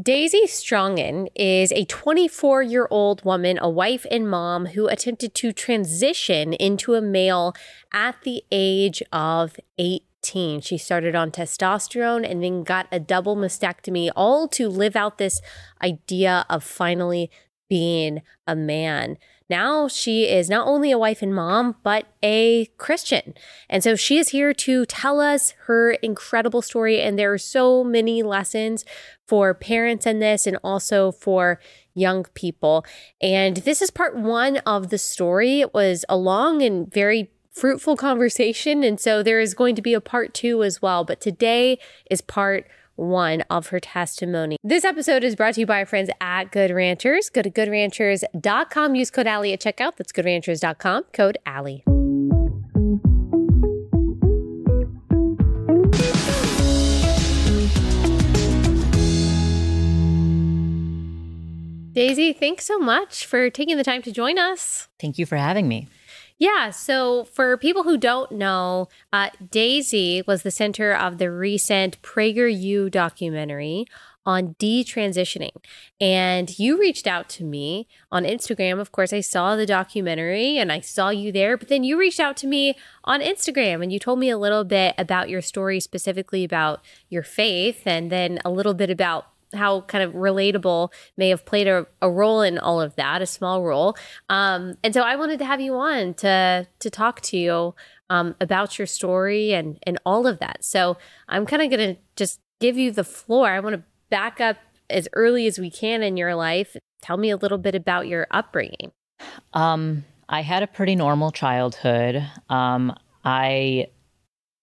Daisy Strongin is a 24 year old woman, a wife and mom who attempted to transition into a male at the age of 18. She started on testosterone and then got a double mastectomy, all to live out this idea of finally being a man. Now she is not only a wife and mom, but a Christian. And so she is here to tell us her incredible story. And there are so many lessons for parents in this and also for young people. And this is part one of the story. It was a long and very fruitful conversation. And so there is going to be a part two as well. But today is part one of her testimony. This episode is brought to you by our friends at Good Ranchers. Go to goodranchers.com, use code Allie at checkout. That's goodranchers.com, code Allie. Daisy, thanks so much for taking the time to join us. Thank you for having me. Yeah. So, for people who don't know, uh, Daisy was the center of the recent PragerU documentary on detransitioning. And you reached out to me on Instagram. Of course, I saw the documentary and I saw you there, but then you reached out to me on Instagram and you told me a little bit about your story, specifically about your faith, and then a little bit about how kind of relatable may have played a, a role in all of that, a small role. Um, and so I wanted to have you on to to talk to you um, about your story and and all of that. So I'm kind of gonna just give you the floor. I want to back up as early as we can in your life. Tell me a little bit about your upbringing. Um, I had a pretty normal childhood. Um, I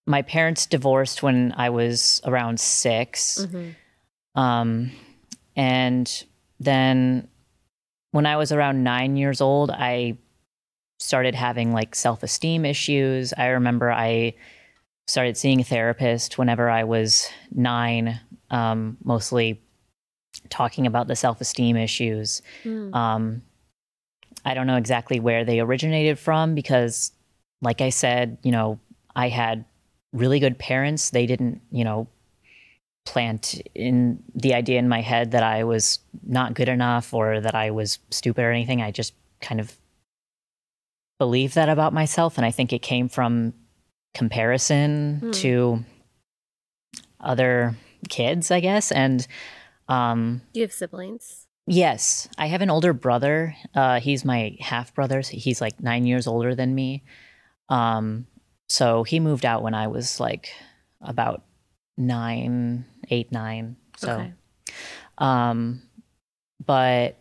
my parents divorced when I was around 6 Mm-hmm. Um, and then when I was around nine years old, I started having like self esteem issues. I remember I started seeing a therapist whenever I was nine, um, mostly talking about the self esteem issues. Mm. Um, I don't know exactly where they originated from because, like I said, you know, I had really good parents. They didn't, you know, plant in the idea in my head that I was not good enough or that I was stupid or anything. I just kind of believed that about myself. And I think it came from comparison Hmm. to other kids, I guess. And um, Do you have siblings? Yes, I have an older brother. Uh, he's my half brother. So he's like nine years older than me. Um, so he moved out when I was like about nine, eight, nine. So, Okay. um, but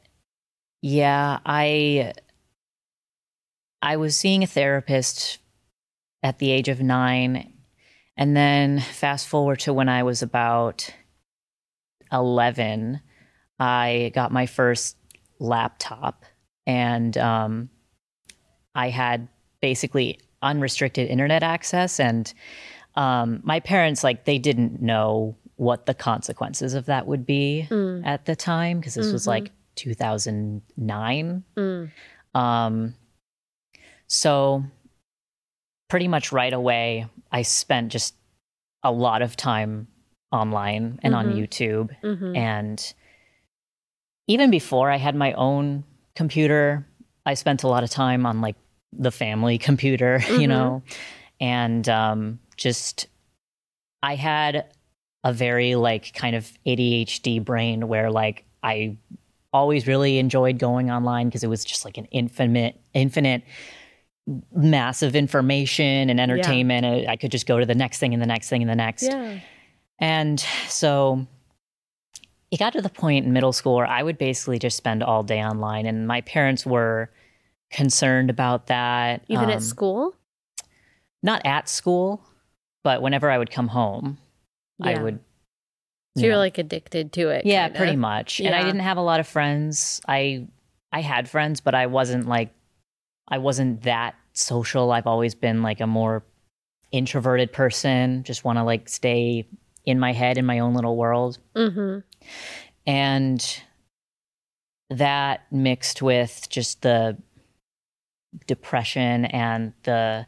yeah, I I was seeing a therapist at the age of nine, and then fast forward to when I was about eleven. I got my first laptop and um, I had basically unrestricted internet access. And um, my parents, like, they didn't know what the consequences of that would be Mm. at the time because this was Mhm. like 2009. Mm. Um, so pretty much right away, I spent just a lot of time online and on Mhm. YouTube hmm and even before I had my own computer, I spent a lot of time on like the family computer, you know, and um, just I had a very like kind of ADHD brain where like I always really enjoyed going online because it was just like an infinite, infinite massive information and entertainment. I- I could just go to the next thing and the next thing and the next. Yeah. And so it got to the point in middle school where I would basically just spend all day online, and my parents were concerned about that. Even at um, school? Not at school, but whenever I would come home, I would. So you you're know, like addicted to it. yeah, kinda. pretty much. And I didn't have a lot of friends. I I had friends, but I wasn't like I wasn't that social. I've always been like a more introverted person. Just want to like stay in my head in my own little world. Mhm. and that mixed with just the depression and the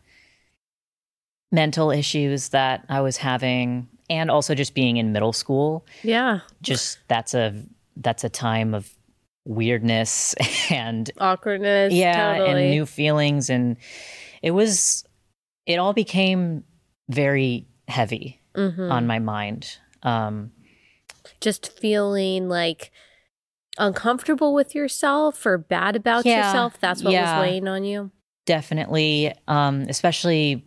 mental issues that I was having and also just being in middle school Yeah. just that's a that's a time of weirdness and Awkwardness. yeah totally. and new feelings and it was it all became very heavy Mhm. on my mind um just feeling like uncomfortable with yourself or bad about Yeah, yourself. That's what yeah. was weighing on you. definitely um especially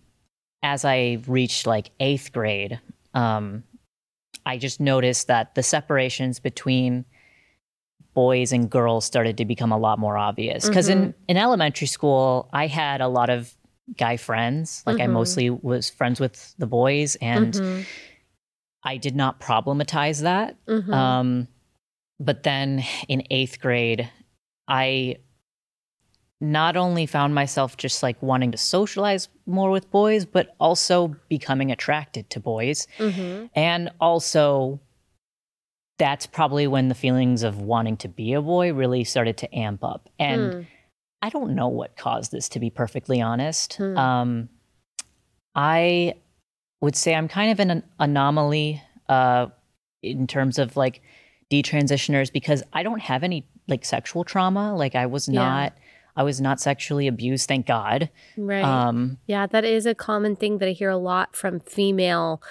as i reached like eighth grade um i just noticed that the separations between boys and girls started to become a lot more obvious because in in elementary school i had a lot of guy friends like i Mhm. mostly was friends with the boys and Mhm. i did not problematize that Mhm. um, but then in eighth grade, I not only found myself just like wanting to socialize more with boys, but also becoming attracted to boys. Mhm. And also, that's probably when the feelings of wanting to be a boy really started to amp up. And Hmm. I don't know what caused this, to be perfectly honest. Hmm. Um, I would say I'm kind of an anomaly uh, in terms of like detransitioners because I don't have any like sexual trauma. Like I was Yeah. I was not sexually abused, thank God. Right. Um, yeah, that is a common thing that I hear a lot from female,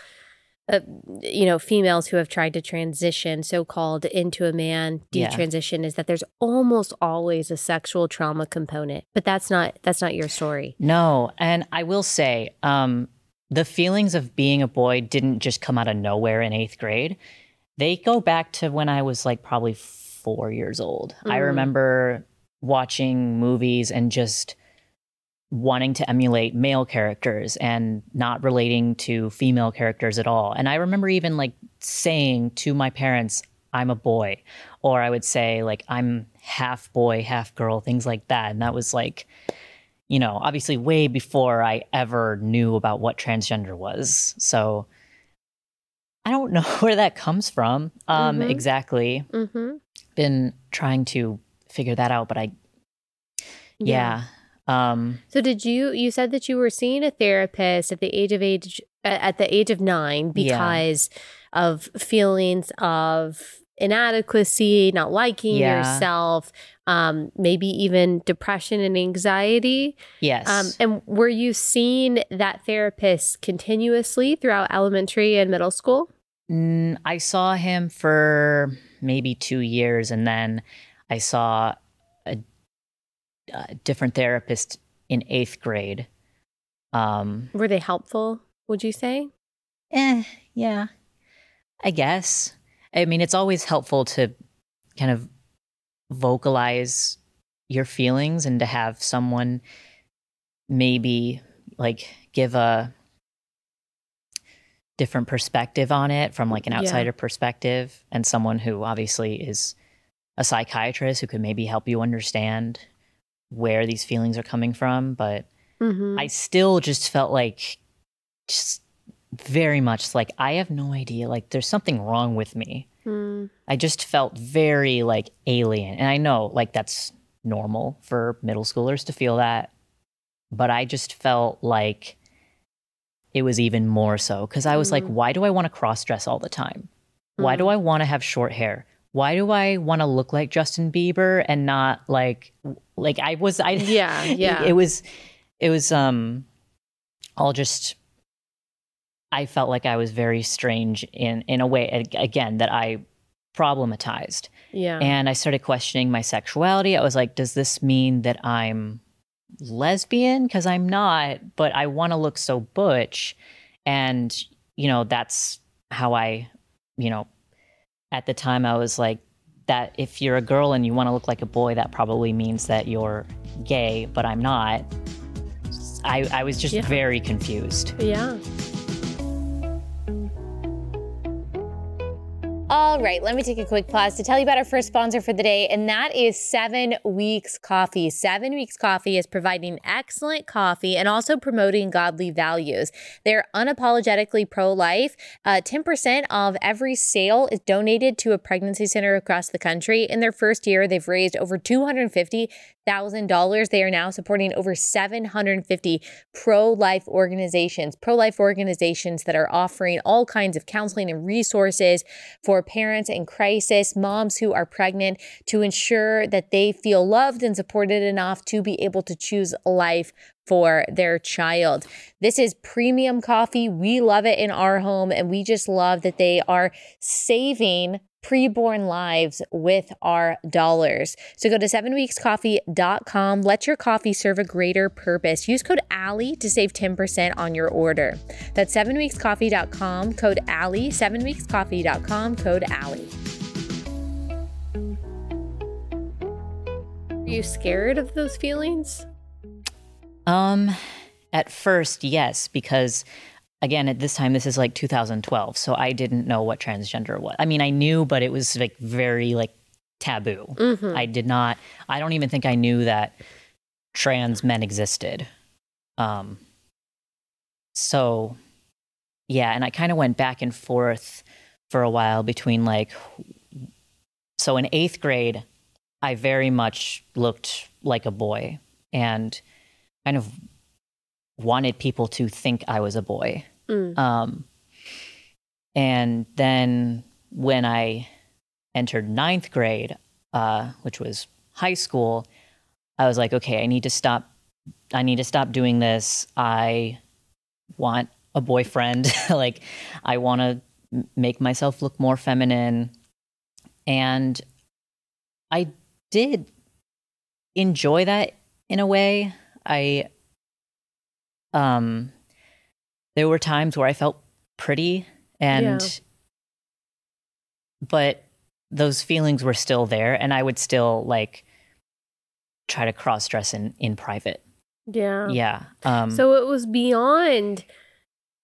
uh, you know, females who have tried to transition, so called, into a man Yeah. detransition, is that there's almost always a sexual trauma component. But that's not that's not your story. no, and I will say, um, the feelings of being a boy didn't just come out of nowhere in eighth grade. They go back to when I was like probably four years old. I Mm. remember watching movies and just wanting to emulate male characters and not relating to female characters at all. And I remember even like saying to my parents, I'm a boy, or I would say like I'm half boy, half girl, things like that. And that was like, you know, obviously way before I ever knew about what transgender was. So I don't know where that comes from um, Mhm. exactly. Mm-hmm. Been trying to figure that out, but I, yeah. Um, So did you you said that you were seeing a therapist at the age of age at the age of 9 Yeah. because of feelings of inadequacy, not liking Yeah. yourself, um maybe even depression and anxiety. yes. Um and were you seeing that therapist continuously throughout elementary and middle school? Mm, I saw him for maybe two years, and then I saw a, a different therapist in eighth grade. Um, Were they helpful, would you say? eh, yeah, I guess. I mean, it's always helpful to kind of vocalize your feelings and to have someone maybe like give a different perspective on it from like an Yeah. outsider perspective and someone who obviously is a psychiatrist who could maybe help you understand where these feelings are coming from but Mhm. I still just felt like just very much like I have no idea like there's something wrong with me. Mm. I just felt very like alien. And I know like that's normal for middle schoolers to feel that, but I just felt like it was even more so cuz I was like Mm. why do I want to cross dress all the time? Why do I want to have short hair? Why do I want to look like Justin Bieber and not like like I was I Yeah, yeah. it, it was it was um all just I felt like I was very strange in in a way again that I problematized yeah. and I started questioning my sexuality. I was like, does this mean that I'm lesbian? Because I'm not, but I want to look so butch. And, you know, that's how I, you know, at the time I was like, that if you're a girl and you want to look like a boy, that probably means that you're gay, but I'm not. I, I was just Yeah. very confused. Yeah. All right, let me take a quick pause to tell you about our first sponsor for the day, and that is Seven Weeks Coffee. Seven Weeks Coffee is providing excellent coffee and also promoting godly values. They're unapologetically pro life. Uh, 10% of every sale is donated to a pregnancy center across the country. In their first year, they've raised over 250 $1,000. They are now supporting over 750 pro life organizations, pro life organizations that are offering all kinds of counseling and resources for parents in crisis, moms who are pregnant, to ensure that they feel loved and supported enough to be able to choose life for their child. This is premium coffee. We love it in our home, and we just love that they are saving preborn lives with our dollars. So go to sevenweekscoffee.com. Let your coffee serve a greater purpose. Use code Allie to save 10% on your order. That's sevenweekscoffee.com, code Allie, sevenweekscoffee.com, code Allie. Are you scared of those feelings? Um, at first, yes, because again, at this time, this is like 2012, so I didn't know what transgender was. I mean, I knew, but it was like very like taboo. Mm-hmm. I did not. I don't even think I knew that trans men existed. Um. So, yeah, and I kind of went back and forth for a while between like. So in eighth grade, I very much looked like a boy, and kind of wanted people to think I was a boy. Mm. Um, and then when I entered ninth grade, uh, which was high school, I was like, okay, I need to stop. I need to stop doing this. I want a boyfriend. like, I want to make myself look more feminine. And I did enjoy that in a way. I um there were times where I felt pretty and Yeah. but those feelings were still there and I would still like try to cross dress in in private. Yeah. Yeah. Um So it was beyond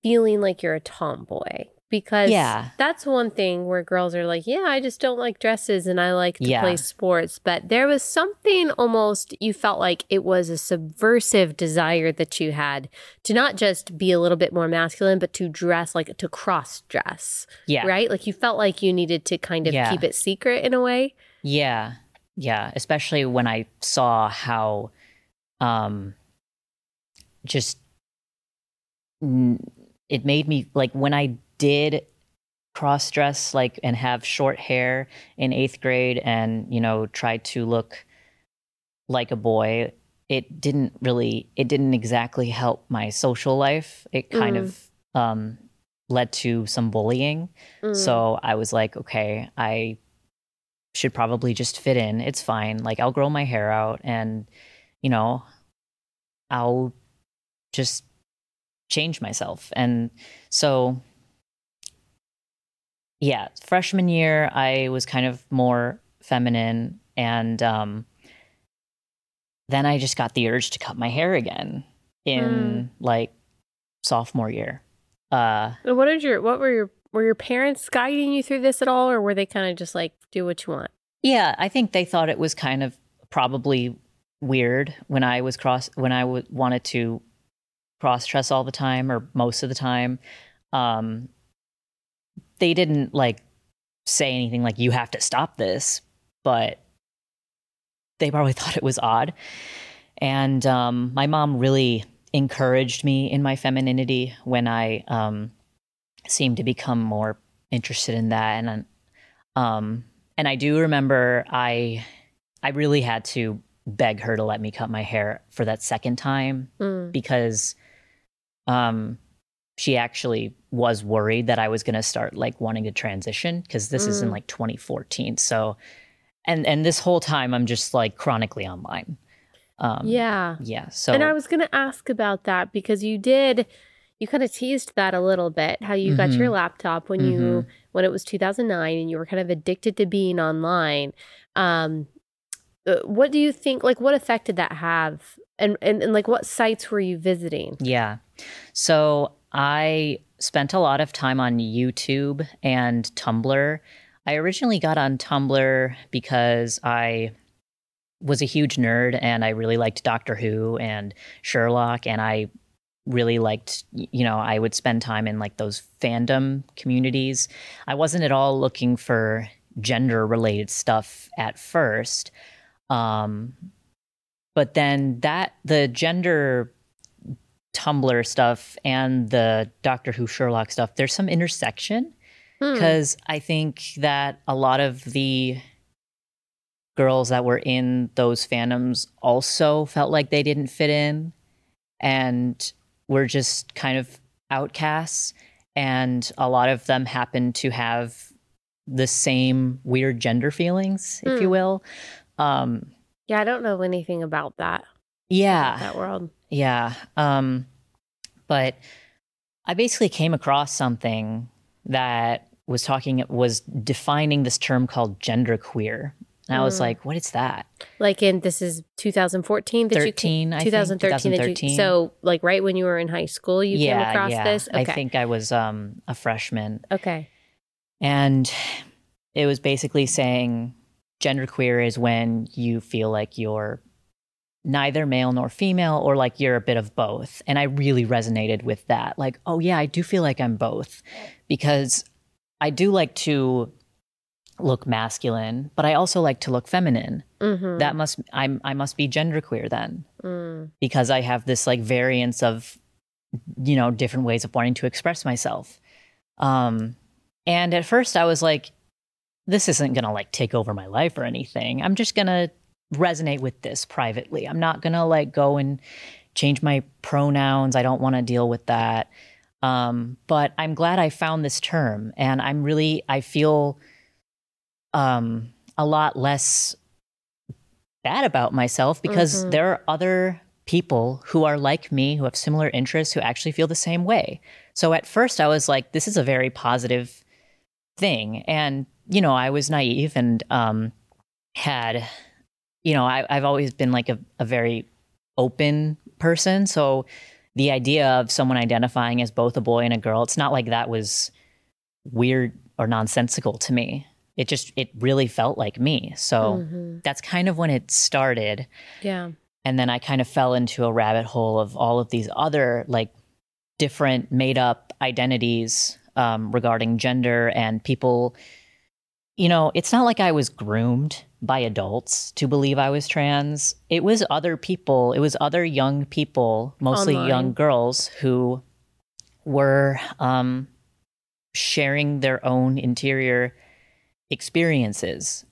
feeling like you're a tomboy because Yeah. that's one thing where girls are like, yeah, I just don't like dresses and I like to Yeah. play sports. But there was something almost you felt like it was a subversive desire that you had to not just be a little bit more masculine, but to dress like to cross dress, yeah. right? Like you felt like you needed to kind of Yeah. keep it secret in a way. Yeah. Yeah, especially when I saw how um just n- it made me like when I did cross dress like and have short hair in 8th grade and you know try to look like a boy it didn't really it didn't exactly help my social life it kind Mm. of um led to some bullying Mm. so I was like, okay, I should probably just fit in. It's fine. Like I'll grow my hair out and you know, I'll just change myself. And so yeah, freshman year I was kind of more feminine and um then I just got the urge to cut my hair again in like sophomore year. Uh what did your what were your were your parents guiding you through this at all, or were they kind of just like do what you want? Yeah, I think they thought it was kind of probably weird when I was cross when I w- wanted to cross dress all the time or most of the time. Um, they didn't like say anything like you have to stop this, but they probably thought it was odd. And um, my mom really encouraged me in my femininity when I um, seemed to become more interested in that. And um, and I do remember I I really had to beg her to let me cut my hair for that second time Mm. because um she actually was worried that I was going to start like wanting to transition because this is in Mm. like 2014. So and and this whole time I'm just like chronically online. Um yeah. yeah, so and I was going to ask about that because you did, you kind of teased that a little bit. How you got Mhm. your laptop when you when it was 2009 and you were kind of addicted to being online. Um, uh, what do you think? Like, what effect did that have? And, and and like, what sites were you visiting? Yeah. So I spent a lot of time on YouTube and Tumblr. I originally got on Tumblr because I was a huge nerd and I really liked Doctor Who and Sherlock and I really liked you know I would spend time in like those fandom communities. I wasn't at all looking for gender related stuff at first. Um but then that the gender Tumblr stuff and the Doctor Who Sherlock stuff, there's some intersection Hmm. because I think that a lot of the girls that were in those fandoms also felt like they didn't fit in and were just kind of outcasts. And a lot of them happened to have the same weird gender feelings, if you Hmm. will. Um, Yeah, I don't know anything about that. Yeah. That world. Yeah. Um, but I basically came across something that was talking was defining this term called genderqueer. And I was Mm. like, what is that? Like in this is 2014 that 13, you think. 2013 that you 2013. so like right when you were in high school you yeah, came across yeah. this. Okay. I think I was um, a freshman. okay. And it was basically saying genderqueer is when you feel like you're neither male nor female or like you're a bit of both. And I really resonated with that. Like, oh yeah, I do feel like I'm both because I do like to look masculine, but I also like to look feminine. Mhm. That must I'm I must be genderqueer then Mm. because I have this like variance of you know different ways of wanting to express myself. Um and at first I was like this isn't going to like take over my life or anything. I'm just going to resonate with this privately. I'm not going to like go and change my pronouns. I don't want to deal with that. Um but I'm glad I found this term and I'm really I feel um a lot less bad about myself because Mhm. there are other people who are like me who have similar interests who actually feel the same way. So at first I was like this is a very positive thing and you know I was naive and um had you know I I've always been like a, a very open person so the idea of someone identifying as both a boy and a girl it's not like that was weird or nonsensical to me it just it really felt like me so Mhm. that's kind of when it started Yeah. and then i kind of fell into a rabbit hole of all of these other like different made up identities um, regarding gender and people you know it's not like i was groomed by adults to believe i was trans it was other people it was other young people mostly Online. young girls who were um, sharing their own interior experiences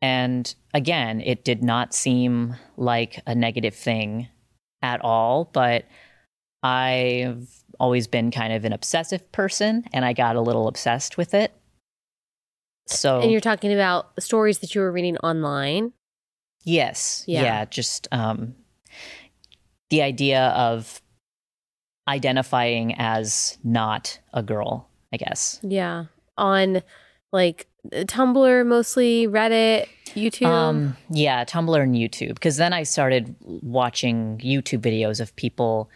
and again, it did not seem like a negative thing at all, but I've always been kind of an obsessive person and I got a little obsessed with it. So, And you're talking about stories that you were reading online. yes, Yeah. yeah. just um, the idea of identifying as not a girl, I guess. Yeah. On like Tumblr mostly, Reddit, YouTube. Um, yeah, Tumblr and YouTube. Because then I started watching YouTube videos of people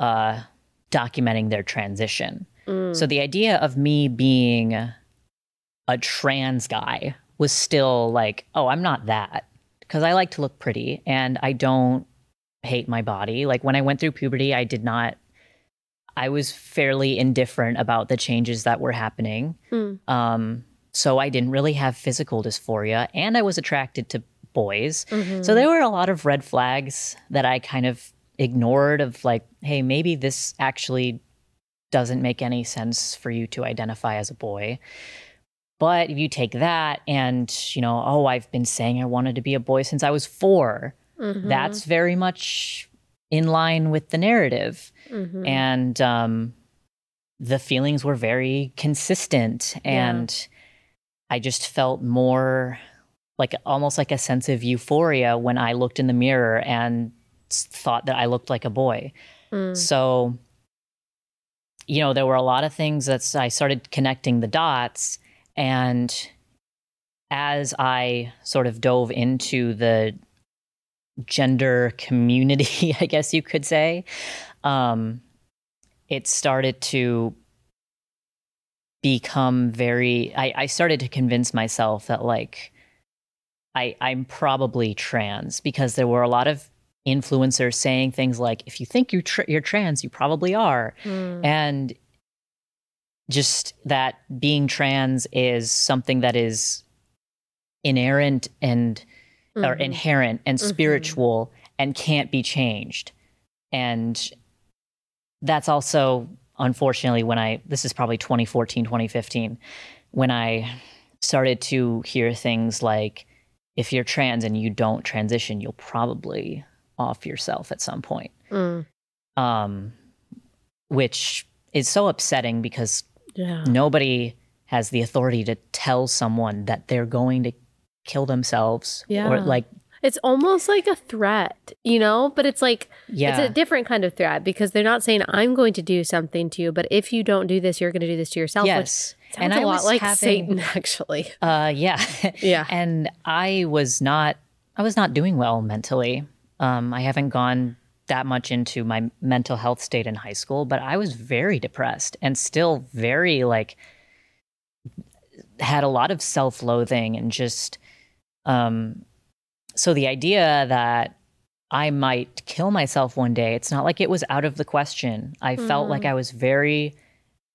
uh, documenting their transition. Mm. So the idea of me being a trans guy was still like, oh, I'm not that. Because I like to look pretty and I don't hate my body. Like when I went through puberty, I did not, I was fairly indifferent about the changes that were happening. Hmm. Um, so I didn't really have physical dysphoria and I was attracted to boys. Mhm. So there were a lot of red flags that I kind of ignored of like, hey, maybe this actually doesn't make any sense for you to identify as a boy. But if you take that and, you know, oh, I've been saying I wanted to be a boy since I was 4, Mhm. that's very much in line with the narrative. Mhm. And um, the feelings were very consistent. Yeah. And I just felt more like almost like a sense of euphoria when I looked in the mirror and thought that I looked like a boy. Mm. So, you know, there were a lot of things that I started connecting the dots. And as I sort of dove into the gender community, I guess you could say, um, it started to become very, I, I started to convince myself that, like, I, I'm probably trans because there were a lot of influencers saying things like, if you think you're, tr- you're trans, you probably are. Mm. And just that being trans is something that is inerrant and or Mhm. inherent and Mhm. spiritual and can't be changed. And that's also unfortunately when I this is probably 2014, 2015 when I started to hear things like if you're trans and you don't transition, you'll probably off yourself at some point. Mm. Um, which is so upsetting because Yeah. nobody has the authority to tell someone that they're going to kill themselves Yeah. or like It's almost like a threat, you know, but it's like yeah it's a different kind of threat because they're not saying I'm going to do something to you, but if you don't do this, you're going to do this to yourself. yes which sounds a lot was like having- Satan, actually. uh yeah Yeah. and i was not i was not doing well mentally um i haven't gone that much into my mental health state in high school but i was very depressed and still very like had a lot of self-loathing and just um so the idea that I might kill myself one day, it's not like it was out of the question. I felt Mm. like I was very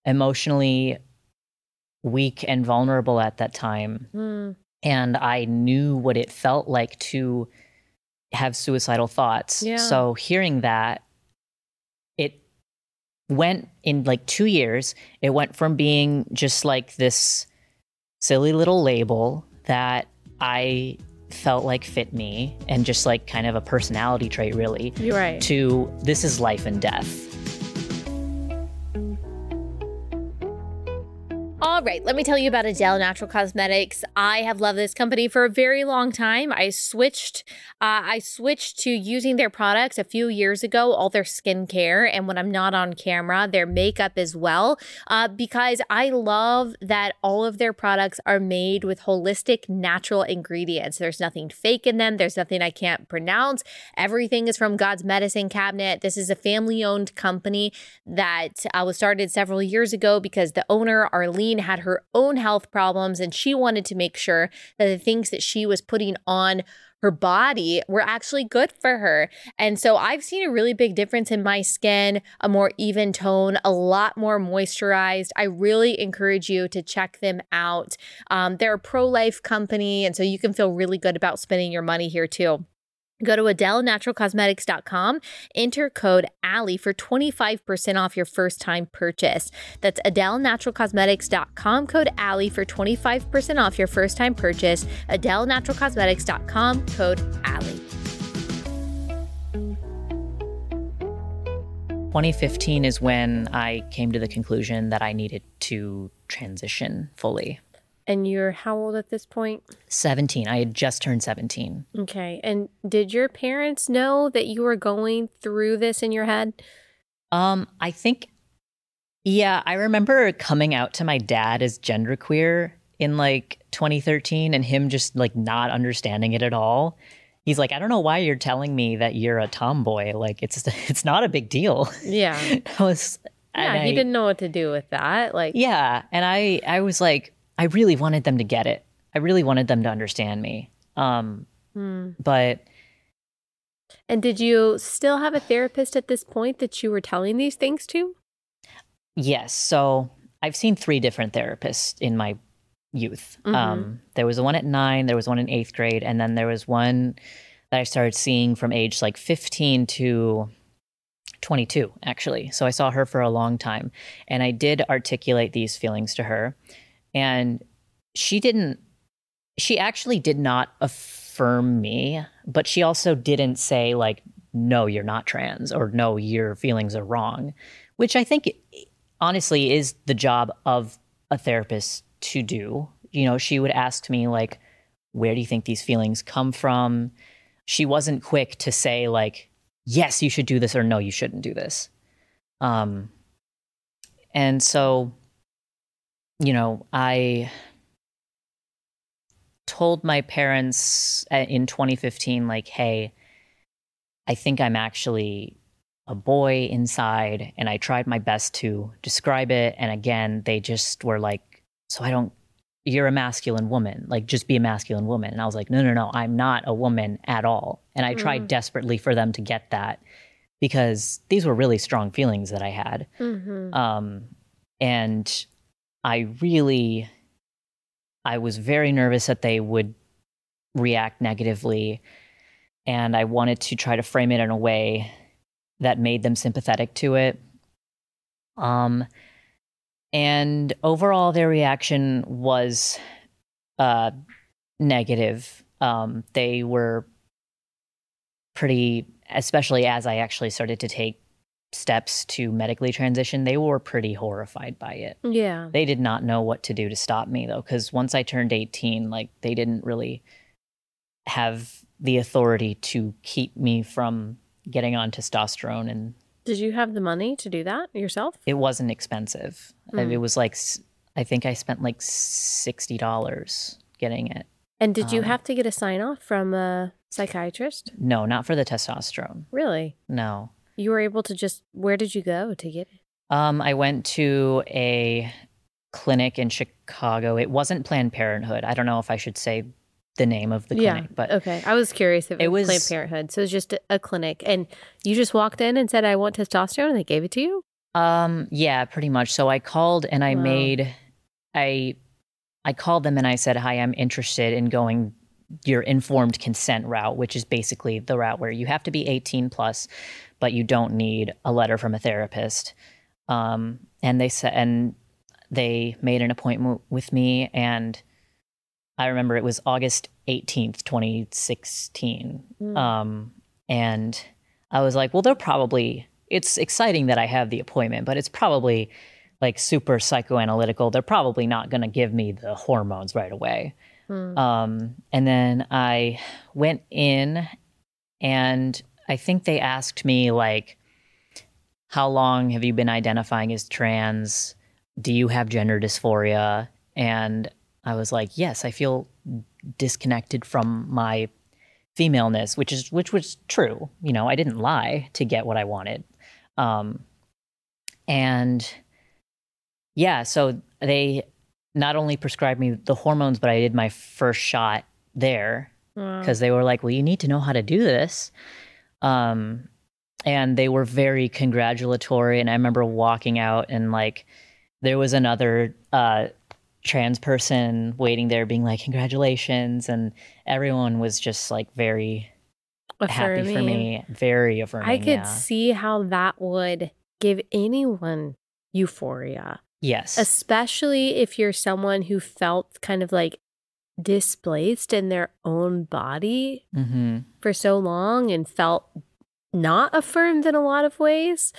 emotionally weak and vulnerable at that time. Mm. And I knew what it felt like to have suicidal thoughts. Yeah. So hearing that, it went in like two years, it went from being just like this silly little label that I felt like fit me and just like kind of a personality trait, really, You're right. to this is life and death. All right, let me tell you about A'Del Natural Cosmetics. I have loved this company for a very long time. I switched, uh, I switched to using their products a few years ago, all their skincare, and when I'm not on camera, their makeup as well, uh, because I love that all of their products are made with holistic, natural ingredients. There's nothing fake in them. There's nothing I can't pronounce. Everything is from God's medicine cabinet. This is a family-owned company that uh, was started several years ago because the owner, Arlene, had her own health problems and she wanted to make sure that the things that she was putting on her body were actually good for her. And so I've seen a really big difference in my skin, a more even tone, a lot more moisturized. I really encourage you to check them out. Um, they're a pro life company, and so you can feel really good about spending your money here too. Go to AdelNaturalCosmetics.com, enter code Allie for 25% off your first time purchase. That's AdelNaturalCosmetics.com, code Allie for 25% off your first time purchase. AdelNaturalCosmetics.com, code Allie. 2015 is when I came to the conclusion that I needed to transition fully. And you're how old at this point? 17. I had just turned 17. Okay. And did your parents know that you were going through this in your head? Um, I think, yeah, I remember coming out to my dad as genderqueer in like 2013 and him just like not understanding it at all. He's like, I don't know why you're telling me that you're a tomboy. Like, it's it's not a big deal. Yeah. I was, Yeah, he didn't know what to do with that. Like, Yeah, and I I was like I really wanted them to get it. I really wanted them to understand me. Um hmm. but And did you still have a therapist at this point that you were telling these things to? yes, so I've seen three different therapists in my youth. Mhm. Um there was the one at 9, there was one in 8th grade, and then there was one that I started seeing from age like 15 to 22 actually. So I saw her for a long time and I did articulate these feelings to her and she didn't she actually did not affirm me, but she also didn't say like no you're not trans or no your feelings are wrong, which I think honestly is the job of a therapist to do. You know, she would ask me like where do you think these feelings come from? She wasn't quick to say like yes, you should do this or no, you shouldn't do this. Um and so you know, I told my parents uh, in 2015 like, "Hey, I think I'm actually a boy inside." And I tried my best to describe it, and again, they just were like, "So I don't you're a masculine woman. Like just be a masculine woman." And I was like, "No, no, no. I'm not a woman at all." And I tried Mm. desperately for them to get that because these were really strong feelings that I had. Mm-hmm. Um, and I really, I was very nervous that they would react negatively. and I wanted to try to frame it in a way that made them sympathetic to it. Um, and overall, their reaction was uh, negative. Um, they were pretty, especially as I actually started to take steps to medically transition, they were pretty horrified by it. Yeah. They did not know what to do to stop me though, because once I turned 18, like they didn't really have the authority to keep me from getting on testosterone and Did you have the money to do that yourself? it wasn't expensive. Mm. It was like I think I spent like sixty dollars getting it. And did you Um, have to get a sign off from a psychiatrist? No, not for the testosterone. Really? No. You were able to just, where did you go to get it? Um, I went to a clinic in Chicago. It wasn't Planned Parenthood. I don't know if I should say the name of the clinic, but okay. I was curious if it, It was Planned Parenthood. So it was just a, a clinic. And you just walked in and said, I want testosterone, and they gave it to you? Um, yeah, pretty much. So I called and I Wow. made I I called them and I said, "Hi, I'm interested in going your informed consent route, which is basically the route where you have to be 18 plus, but you don't need a letter from a therapist." Um, and they said and they made an appointment with me and I remember it was August 18th, 2016. Mm. Um, and I was like, well, they're probably, it's exciting that I have the appointment, but it's probably like super psychoanalytical. They're probably not going to give me the hormones right away. Hmm. Um, and then I went in and I think they asked me, like, how long have you been identifying as trans? Do you have gender dysphoria? And I was like, yes, I feel disconnected from my femaleness, which is which was true. You know, I didn't lie to get what I wanted. Um, and yeah, so they not only prescribed me the hormones, but I did my first shot there Wow. because they were like, "Well, you need to know how to do this." Um, and they were very congratulatory. And I remember walking out and like there was another uh, trans person waiting there, being like, "Congratulations!" And everyone was just like very happy for Affirming. me, very affirming. I could yeah. see how that would give anyone euphoria, yes, especially if you're someone who felt kind of like displaced in their own body hmm for so long and felt not affirmed in a lot of ways.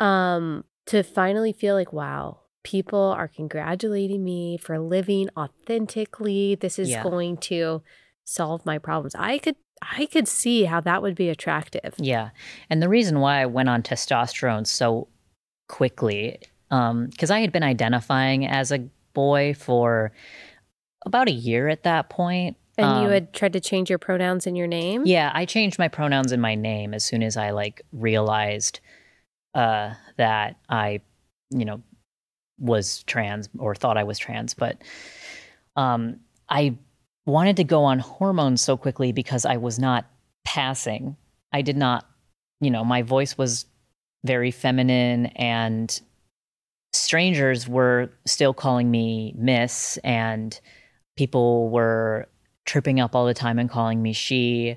Um, to finally feel like, wow, people are congratulating me for living authentically. This is Yeah. going to solve my problems. I could I could see how that would be attractive. Yeah. And the reason why I went on testosterone so quickly, because I had been identifying as a boy for about a year at that point. And you Um, had tried to change your pronouns in your name? Yeah, I changed my pronouns in my name as soon as I like realized uh, that I, you know, was trans or thought I was trans. But um, I wanted to go on hormones so quickly because I was not passing. I did not, you know, my voice was very feminine and strangers were still calling me miss and people were tripping up all the time and calling me she.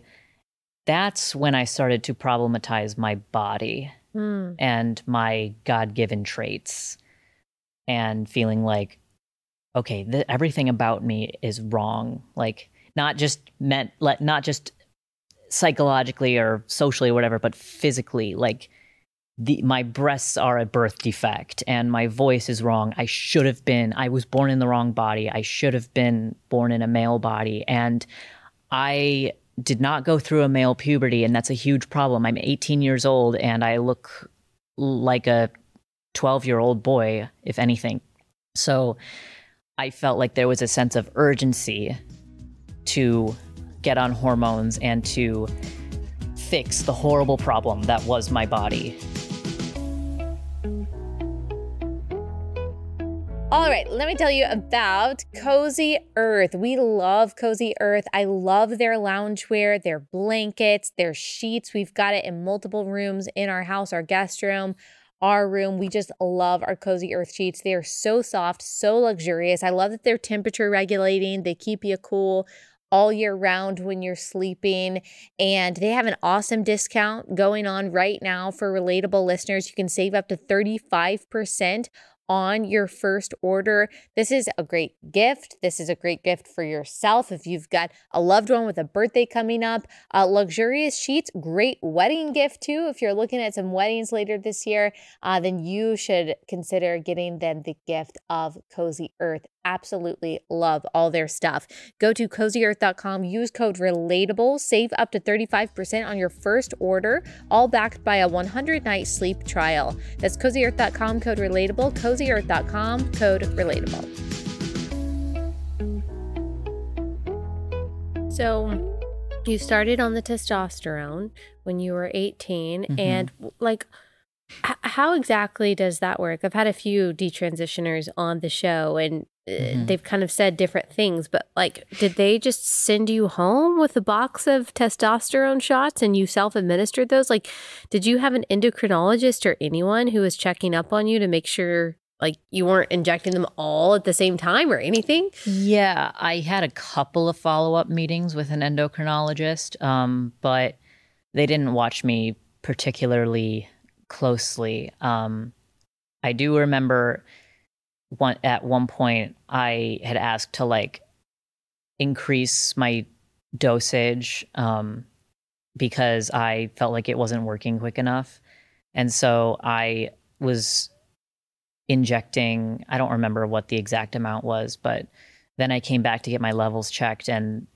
That's when I started to problematize my body Hmm. and my God given traits and feeling like, okay, th- everything about me is wrong. Like, not just meant, like, not just psychologically or socially or whatever, but physically. Like, the, my breasts are a birth defect and my voice is wrong. I should have been, I was born in the wrong body. I should have been born in a male body. And I did not go through a male puberty, and that's a huge problem. I'm 18 years old and I look like a 12 year old boy, if anything. So I felt like there was a sense of urgency to get on hormones and to fix the horrible problem that was my body. All right, let me tell you about Cozy Earth. We love Cozy Earth. I love their loungewear, their blankets, their sheets. We've got it in multiple rooms in our house, our guest room, our room. We just love our Cozy Earth sheets. They are so soft, so luxurious. I love that they're temperature regulating, they keep you cool all year round when you're sleeping. And they have an awesome discount going on right now for relatable listeners. You can save up to 35% on your first order. This is a great gift. This is a great gift for yourself if you've got a loved one with a birthday coming up. Uh, luxurious sheets, great wedding gift too. If you're looking at some weddings later this year, uh, then you should consider getting them the gift of Cozy Earth absolutely love all their stuff. Go to cozyearth.com, use code relatable, save up to 35% on your first order, all backed by a 100 night sleep trial. That's cozyearth.com, code relatable, cozyearth.com, code relatable. So, you started on the testosterone when you were 18 mm-hmm. and like how exactly does that work? I've had a few detransitioners on the show and mm-hmm. they've kind of said different things, but like, did they just send you home with a box of testosterone shots and you self administered those? Like, did you have an endocrinologist or anyone who was checking up on you to make sure like you weren't injecting them all at the same time or anything? Yeah, I had a couple of follow up meetings with an endocrinologist, um, but they didn't watch me particularly closely. Um, I do remember one at one point I had asked to like increase my dosage um, because I felt like it wasn't working quick enough. And so I was injecting, I don't remember what the exact amount was, but then I came back to get my levels checked and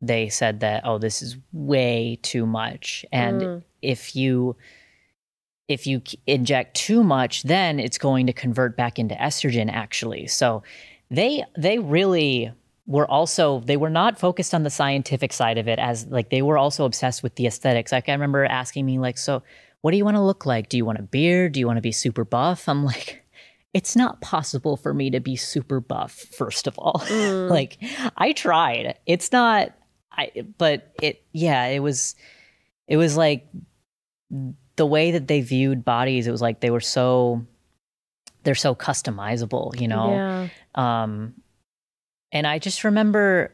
they said that, oh, this is way too much. And mm. if you if you inject too much, then it's going to convert back into estrogen actually. So they they really were also they were not focused on the scientific side of it as like they were also obsessed with the aesthetics. Like I remember asking me like, "So, what do you want to look like? Do you want a beard? Do you want to be super buff?" I'm like, it's not possible for me to be super buff first of all. Mm. like I tried. It's not I but it yeah, it was it was like the way that they viewed bodies, it was like they were so they're so customizable, you know. Yeah. Um and I just remember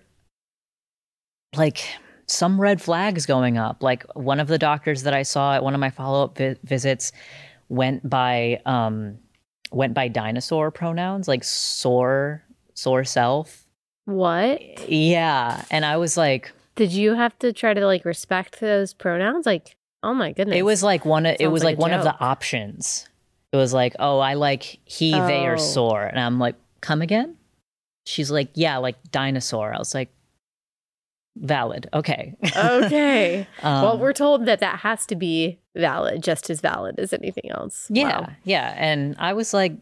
like some red flags going up. Like one of the doctors that I saw at one of my follow-up vi- visits went by um went by dinosaur pronouns, like sore sore self. What? Yeah, and I was like did you have to try to like respect those pronouns like Oh my goodness. It was like one of, it was like, like one joke. of the options. It was like, "Oh, I like he, oh. they or sore." And I'm like, "Come again?" She's like, "Yeah, like dinosaur." I was like, valid. Okay. okay. um, well, we're told that that has to be valid, just as valid as anything else. Yeah. Wow. Yeah. And I was like,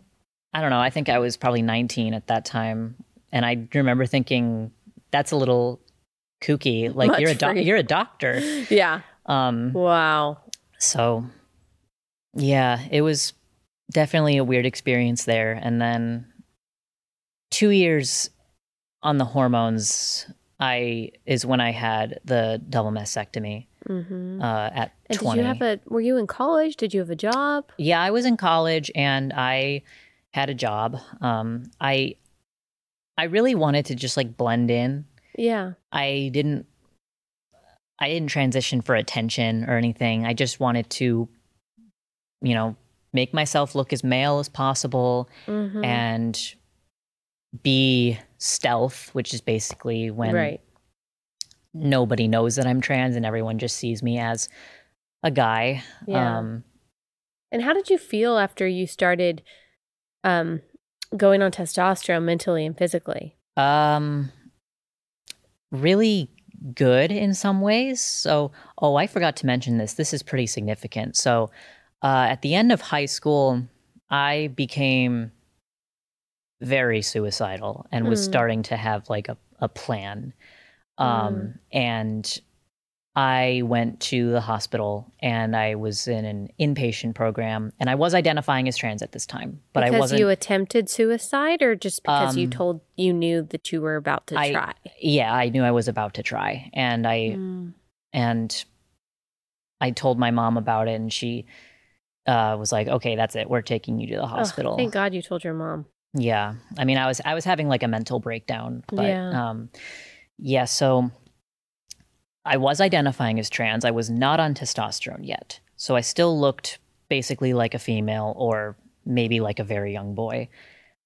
I don't know. I think I was probably 19 at that time. And I remember thinking, that's a little kooky. Like, you're a, you're a doctor. Yeah. Um, wow. So, yeah, it was definitely a weird experience there. And then two years on the hormones, I is when I had the double mastectomy mm-hmm. uh, at and 20. Did you have a? Were you in college? Did you have a job? Yeah, I was in college and I had a job. Um, I I really wanted to just like blend in. Yeah. I didn't I didn't transition for attention or anything. I just wanted to, you know, make myself look as male as possible mm-hmm. and be stealth, which is basically when right. nobody knows that I'm trans and everyone just sees me as a guy. Yeah. Um, and how did you feel after you started um, going on testosterone mentally and physically? Um, really good in some ways. So, oh, I forgot to mention this. This is pretty significant. So, uh, at the end of high school, I became very suicidal and was mm. starting to have like a, a plan. Um, mm. And I went to the hospital and I was in an inpatient program and I was identifying as trans at this time, but because I wasn't. Because you attempted suicide or just because um, you told you knew that you were about to I, try? Yeah, I knew I was about to try, and I mm. and I told my mom about it, and she uh, was like, "Okay, that's it. We're taking you to the hospital." Oh, thank God you told your mom. Yeah, I mean, I was I was having like a mental breakdown, but yeah. um, yeah. So I was identifying as trans. I was not on testosterone yet. So I still looked basically like a female or maybe like a very young boy.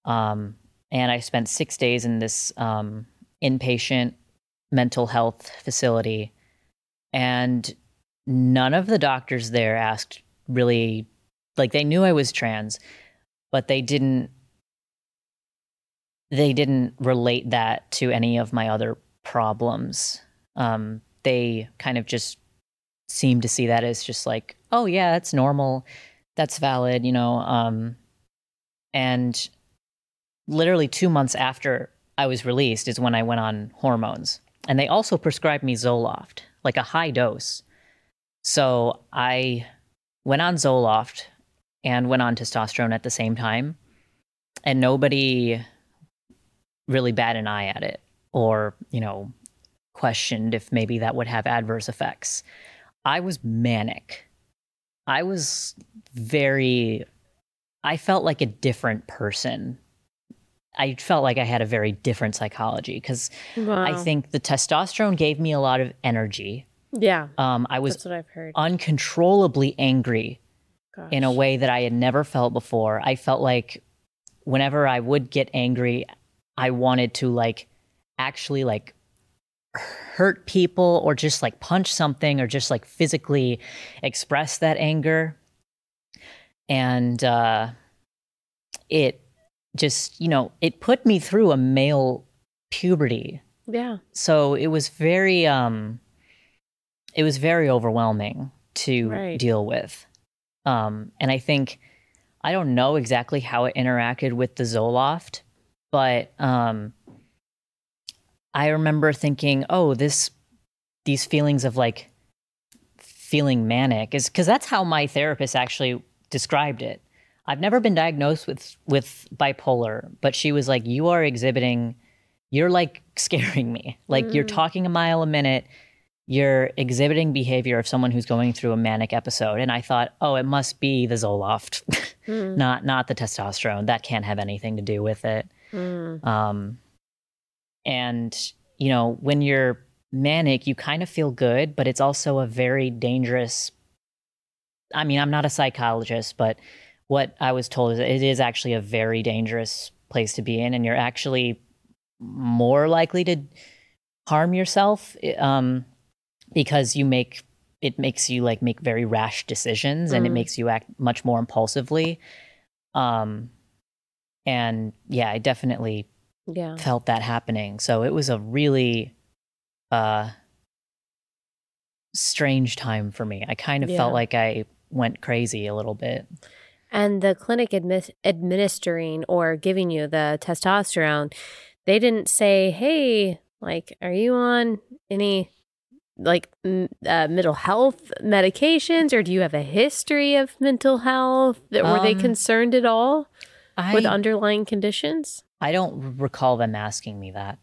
Um, and I spent six days in this um, inpatient mental health facility. And none of the doctors there asked really, like, they knew I was trans, but they didn't. They didn't relate that to any of my other problems. Um, they kind of just seem to see that as just like, oh yeah, that's normal, that's valid, you know. Um, and literally two months after I was released is when I went on hormones. And they also prescribed me Zoloft, like a high dose. So I went on Zoloft and went on testosterone at the same time. And nobody really bat an eye at it or, you know, questioned if maybe that would have adverse effects. I was manic. I was very, I felt like a different person I felt like I had a very different psychology because wow. I think the testosterone gave me a lot of energy. Yeah. Um, I was that's what I've heard. uncontrollably angry Gosh. in a way that I had never felt before. I felt like whenever I would get angry, I wanted to like actually like hurt people or just like punch something or just like physically express that anger. And uh, it just, you know, it put me through a male puberty. Yeah. So it was very um it was very overwhelming to right. deal with. Um and I think I don't know exactly how it interacted with the Zoloft, but um I remember thinking, "Oh, this these feelings of like feeling manic is cuz that's how my therapist actually described it. I've never been diagnosed with with bipolar, but she was like, "You are exhibiting, you're like scaring me. Like mm. you're talking a mile a minute. You're exhibiting behavior of someone who's going through a manic episode." And I thought, "Oh, it must be the Zoloft, mm. not not the testosterone. That can't have anything to do with it." Mm. Um, and you know, when you're manic, you kind of feel good, but it's also a very dangerous. I mean, I'm not a psychologist, but what I was told is it is actually a very dangerous place to be in, and you're actually more likely to harm yourself um, because you make it makes you like make very rash decisions, mm. and it mm. makes you act much more impulsively. Um, and yeah, I definitely yeah. felt that happening. So it was a really uh strange time for me. I kind of yeah. felt like I went crazy a little bit. And the clinic admi- administering or giving you the testosterone, they didn't say, hey, like, are you on any like m- uh, mental health medications or do you have a history of mental health? Were um, they concerned at all I, with underlying conditions? I don't recall them asking me that.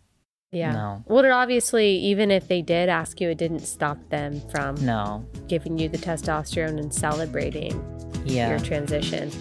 Yeah. No. Well, it obviously, even if they did ask you, it didn't stop them from no giving you the testosterone and celebrating yeah. your transition.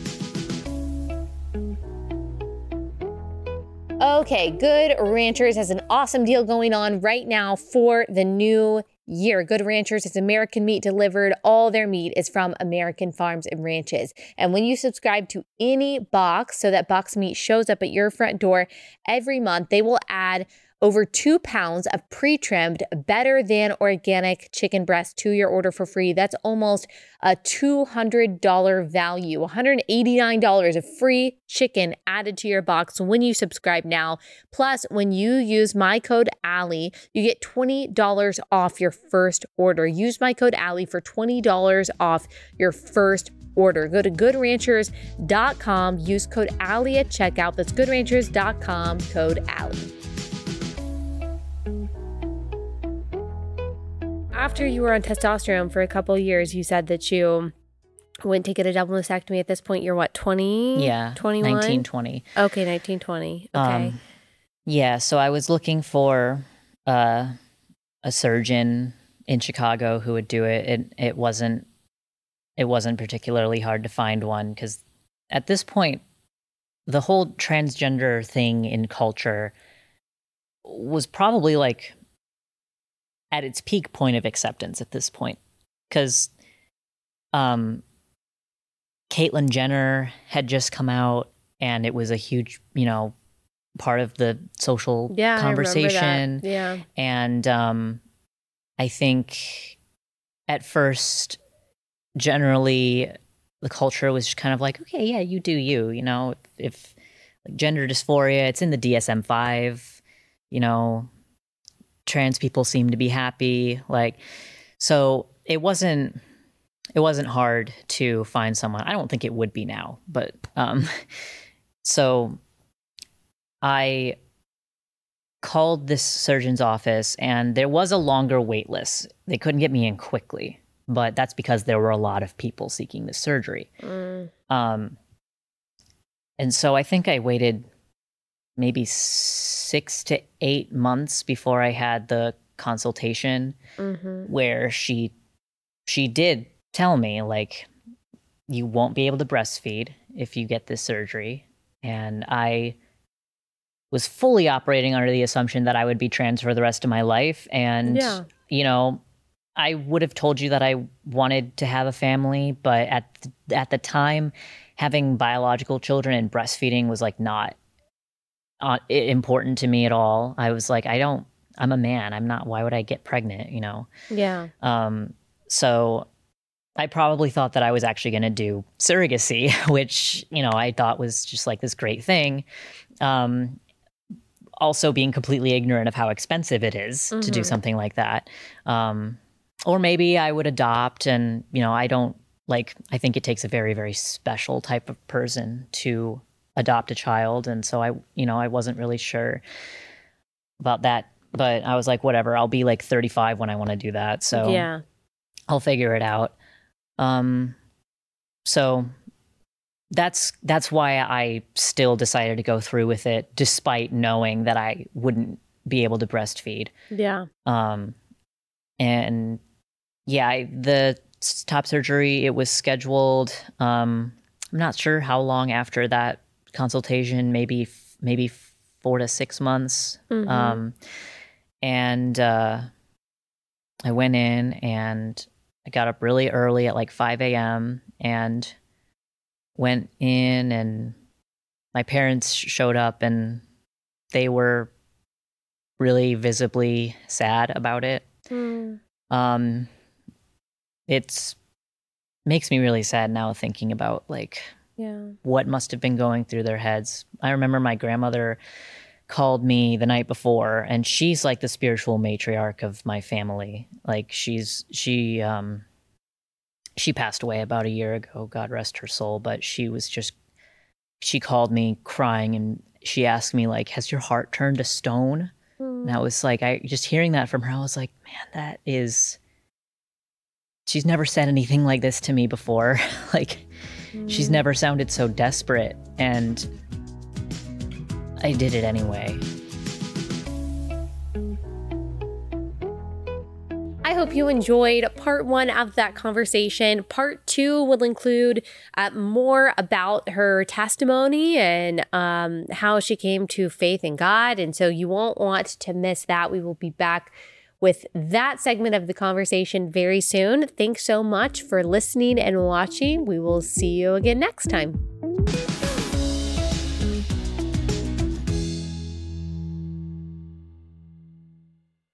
Okay, Good Ranchers has an awesome deal going on right now for the new year. Good Ranchers is American meat delivered. All their meat is from American farms and ranches. And when you subscribe to any box, so that box meat shows up at your front door every month, they will add over two pounds of pre trimmed, better than organic chicken breast to your order for free. That's almost a $200 value, $189 of free chicken added to your box when you subscribe now. Plus, when you use my code Allie, you get $20 off your first order. Use my code Allie for $20 off your first order. Go to goodranchers.com, use code Allie at checkout. That's goodranchers.com, code Allie. After you were on testosterone for a couple years, you said that you went to get a double mastectomy. At this point, you're what, 20? Yeah. 21? 1920. Okay, 1920. Okay. Um, yeah, so I was looking for uh, a surgeon in Chicago who would do it. It it wasn't it wasn't particularly hard to find one because at this point the whole transgender thing in culture was probably like at its peak point of acceptance at this point because um Caitlyn Jenner had just come out and it was a huge, you know, part of the social Yeah, conversation. I remember that. Yeah. And um, I think at first, generally, the culture was just kind of like, okay, yeah, you do you. You know, if, if like, gender dysphoria, it's in the DSM 5, you know, trans people seem to be happy. Like, so it wasn't. It wasn't hard to find someone. I don't think it would be now, but um, so I called this surgeon's office and there was a longer wait list. They couldn't get me in quickly, but that's because there were a lot of people seeking the surgery. Mm. Um, and so I think I waited maybe six to eight months before I had the consultation hmm where she she did tell me like you won't be able to breastfeed if you get this surgery. And i was fully operating under the assumption that i would be trans for the rest of my life. And Yeah. you know i would have told you that i wanted to have a family but at th- at the time having biological children and breastfeeding was like not uh, important to me at all i was like i don't i'm a man i'm not why would i get pregnant you know Yeah. um, so I probably thought that I was actually going to do surrogacy, which, you know, I thought was just like this great thing. Um, also being completely ignorant of how expensive it is to do Mhm. something like that. Um, or maybe I would adopt and, you know, I don't like, I think it takes a very, very special type of person to adopt a child. And so I, you know, I wasn't really sure about that. But I was like, whatever, I'll be like 35 when I want to do that. So yeah. I'll figure it out. Um, so that's that's why I still decided to go through with it, despite knowing that I wouldn't be able to breastfeed. Yeah. Um, and yeah, I, the top surgery it was scheduled. Um, I'm not sure how long after that consultation. Maybe maybe four to six months. Mhm. Um, and uh, I went in and I got up really early at like 5 a.m. and went in, and my parents showed up and they were really visibly sad about it. Mm. Um, it's makes me really sad now thinking about like Yeah. what must have been going through their heads. I remember my grandmother called me the night before and she's like the spiritual matriarch of my family. Like she's she um she passed away about a year ago, God rest her soul, but she was just she called me crying and she asked me like has your heart turned to stone? And I was like I just hearing that from her I was like, man, that is she's never said anything like this to me before. like She's never sounded so desperate, and I did it anyway. I hope you enjoyed part one of that conversation. Part two will include uh, more about her testimony and um, how she came to faith in God. And so you won't want to miss that. We will be back with that segment of the conversation very soon. Thanks so much for listening and watching. We will see you again next time.